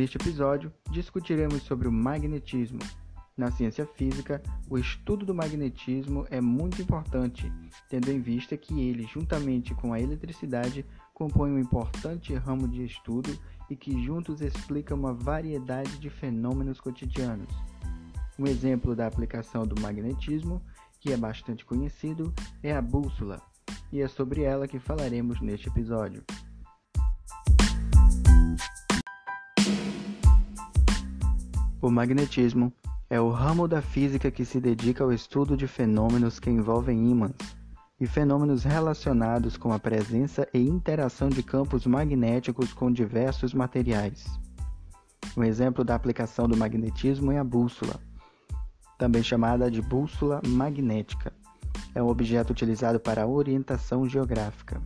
Neste episódio, discutiremos sobre o magnetismo. Na ciência física, o estudo do magnetismo é muito importante, tendo em vista que ele, juntamente com a eletricidade, compõe um importante ramo de estudo e que juntos explica uma variedade de fenômenos cotidianos. Um exemplo da aplicação do magnetismo, que é bastante conhecido, é a bússola, e é sobre ela que falaremos neste episódio. O magnetismo é o ramo da física que se dedica ao estudo de fenômenos que envolvem ímãs e fenômenos relacionados com a presença e interação de campos magnéticos com diversos materiais. Um exemplo da aplicação do magnetismo é a bússola, também chamada de bússola magnética. É um objeto utilizado para orientação geográfica.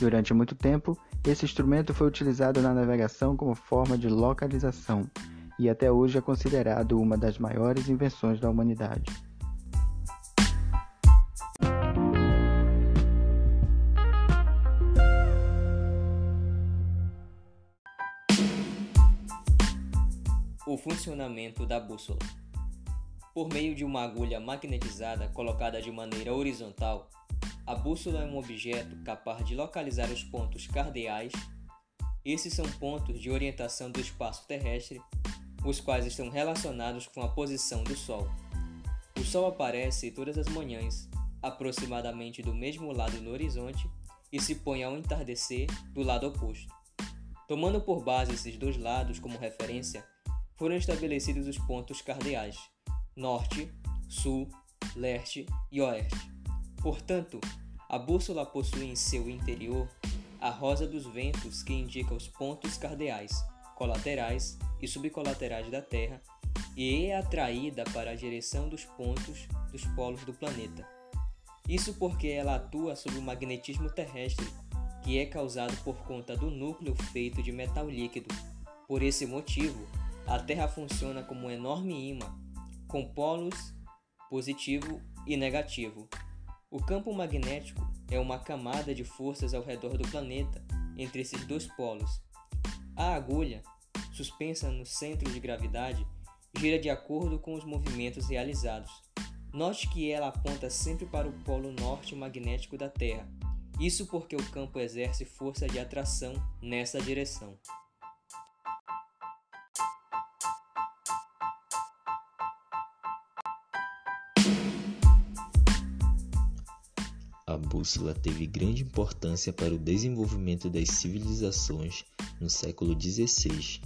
Durante muito tempo, esse instrumento foi utilizado na navegação como forma de localização e até hoje é considerado uma das maiores invenções da humanidade. O funcionamento da bússola. Por meio de uma agulha magnetizada colocada de maneira horizontal, a bússola é um objeto capaz de localizar os pontos cardeais. Esses são pontos de orientação do espaço terrestre os quais estão relacionados com a posição do Sol. O Sol aparece todas as manhãs, aproximadamente do mesmo lado no horizonte, e se põe ao entardecer do lado oposto. Tomando por base esses dois lados como referência, foram estabelecidos os pontos cardeais: norte, sul, leste e oeste. Portanto, a bússola possui em seu interior a rosa dos ventos que indica os pontos cardeais, colaterais e subcolaterais da Terra e é atraída para a direção dos pontos dos polos do planeta. Isso porque ela atua sob o magnetismo terrestre, que é causado por conta do núcleo feito de metal líquido. Por esse motivo, a Terra funciona como um enorme imã, com polos positivo e negativo. O campo magnético é uma camada de forças ao redor do planeta entre esses dois polos. A agulha suspensa no centro de gravidade, gira de acordo com os movimentos realizados. Note que ela aponta sempre para o polo norte magnético da Terra, isso porque o campo exerce força de atração nessa direção. A bússola teve grande importância para o desenvolvimento das civilizações no século XVI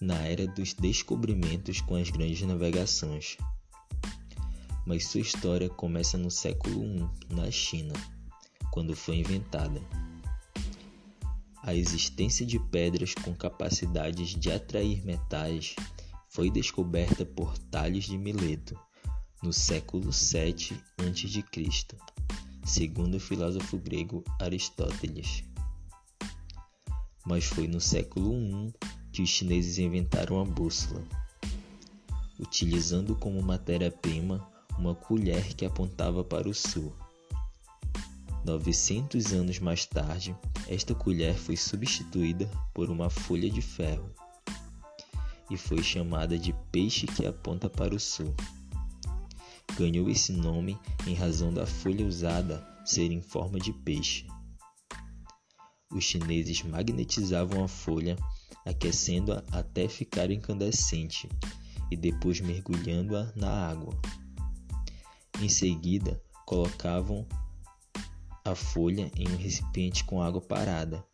na era dos descobrimentos com as grandes navegações. Mas sua história começa no século I, na China, quando foi inventada. A existência de pedras com capacidades de atrair metais foi descoberta por Tales de Mileto no século 7 a.C., segundo o filósofo grego Aristóteles. Mas foi no século I que os chineses inventaram a bússola, utilizando como matéria-prima uma colher que apontava para o sul. 900 anos mais tarde, esta colher foi substituída por uma folha de ferro e foi chamada de peixe que aponta para o sul. Ganhou esse nome em razão da folha usada ser em forma de peixe. Os chineses magnetizavam a folha aquecendo-a até ficar incandescente e depois mergulhando-a na água. Em seguida, colocavam a folha em um recipiente com água parada.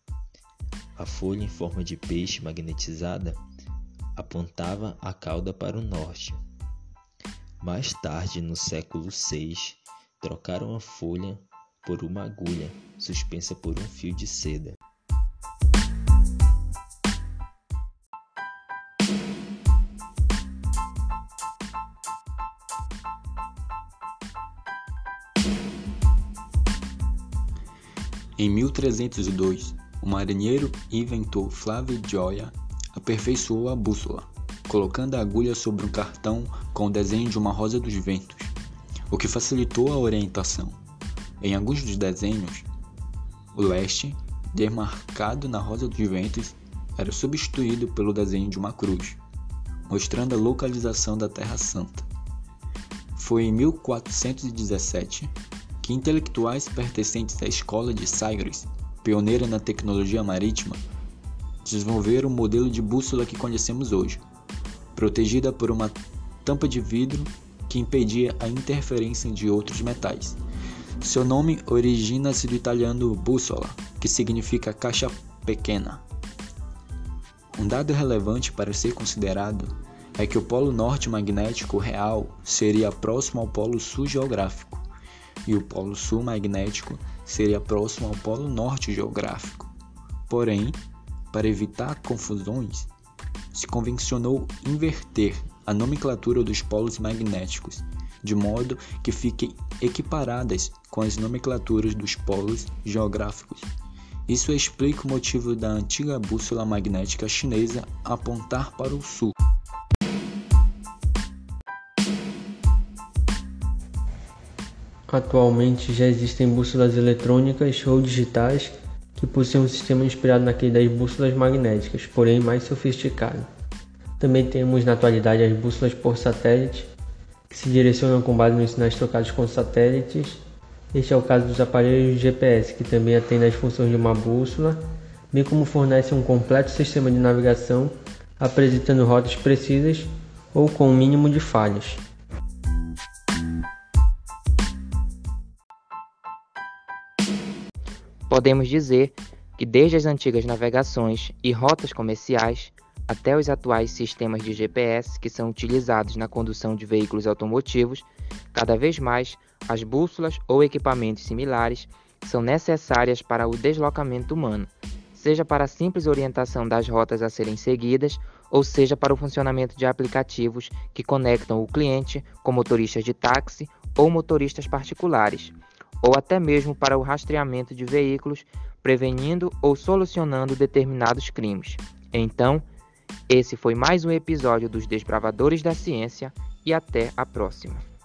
A folha em forma de peixe magnetizada apontava a cauda para o norte. Mais tarde, no século VI, trocaram a folha por uma agulha suspensa por um fio de seda. Em 1302, o marinheiro e inventor Flávio Gioia aperfeiçoou a bússola, colocando a agulha sobre um cartão com o desenho de uma rosa dos ventos, o que facilitou a orientação. Em alguns dos desenhos, o leste, demarcado na rosa dos ventos, era substituído pelo desenho de uma cruz, mostrando a localização da Terra Santa. Foi em 1417 que intelectuais pertencentes à escola de Sagres, pioneira na tecnologia marítima, desenvolveram o modelo de bússola que conhecemos hoje, protegida por uma tampa de vidro que impedia a interferência de outros metais. Seu nome origina-se do italiano bussola, que significa caixa pequena. Um dado relevante para ser considerado é que o polo norte magnético real seria próximo ao polo sul geográfico, e o polo sul magnético seria próximo ao polo norte geográfico. Porém, para evitar confusões, se convencionou inverter a nomenclatura dos polos magnéticos, de modo que fiquem equiparadas com as nomenclaturas dos polos geográficos. Isso explica o motivo da antiga bússola magnética chinesa apontar para o sul. Atualmente já existem bússolas eletrônicas ou digitais que possuem um sistema inspirado naquele das bússolas magnéticas, porém mais sofisticado. Também temos na atualidade as bússolas por satélite, que se direcionam com base nos sinais trocados com satélites este é o caso dos aparelhos GPS, que também atendem às funções de uma bússola, bem como fornecem um completo sistema de navegação, apresentando rotas precisas ou com o um mínimo de falhas. Podemos dizer que desde as antigas navegações e rotas comerciais até os atuais sistemas de GPS que são utilizados na condução de veículos automotivos, cada vez mais as bússolas ou equipamentos similares são necessárias para o deslocamento humano, seja para a simples orientação das rotas a serem seguidas, ou seja para o funcionamento de aplicativos que conectam o cliente com motoristas de táxi ou motoristas particulares, ou até mesmo para o rastreamento de veículos, prevenindo ou solucionando determinados crimes. Então, esse foi mais um episódio dos Desbravadores da Ciência e até a próxima.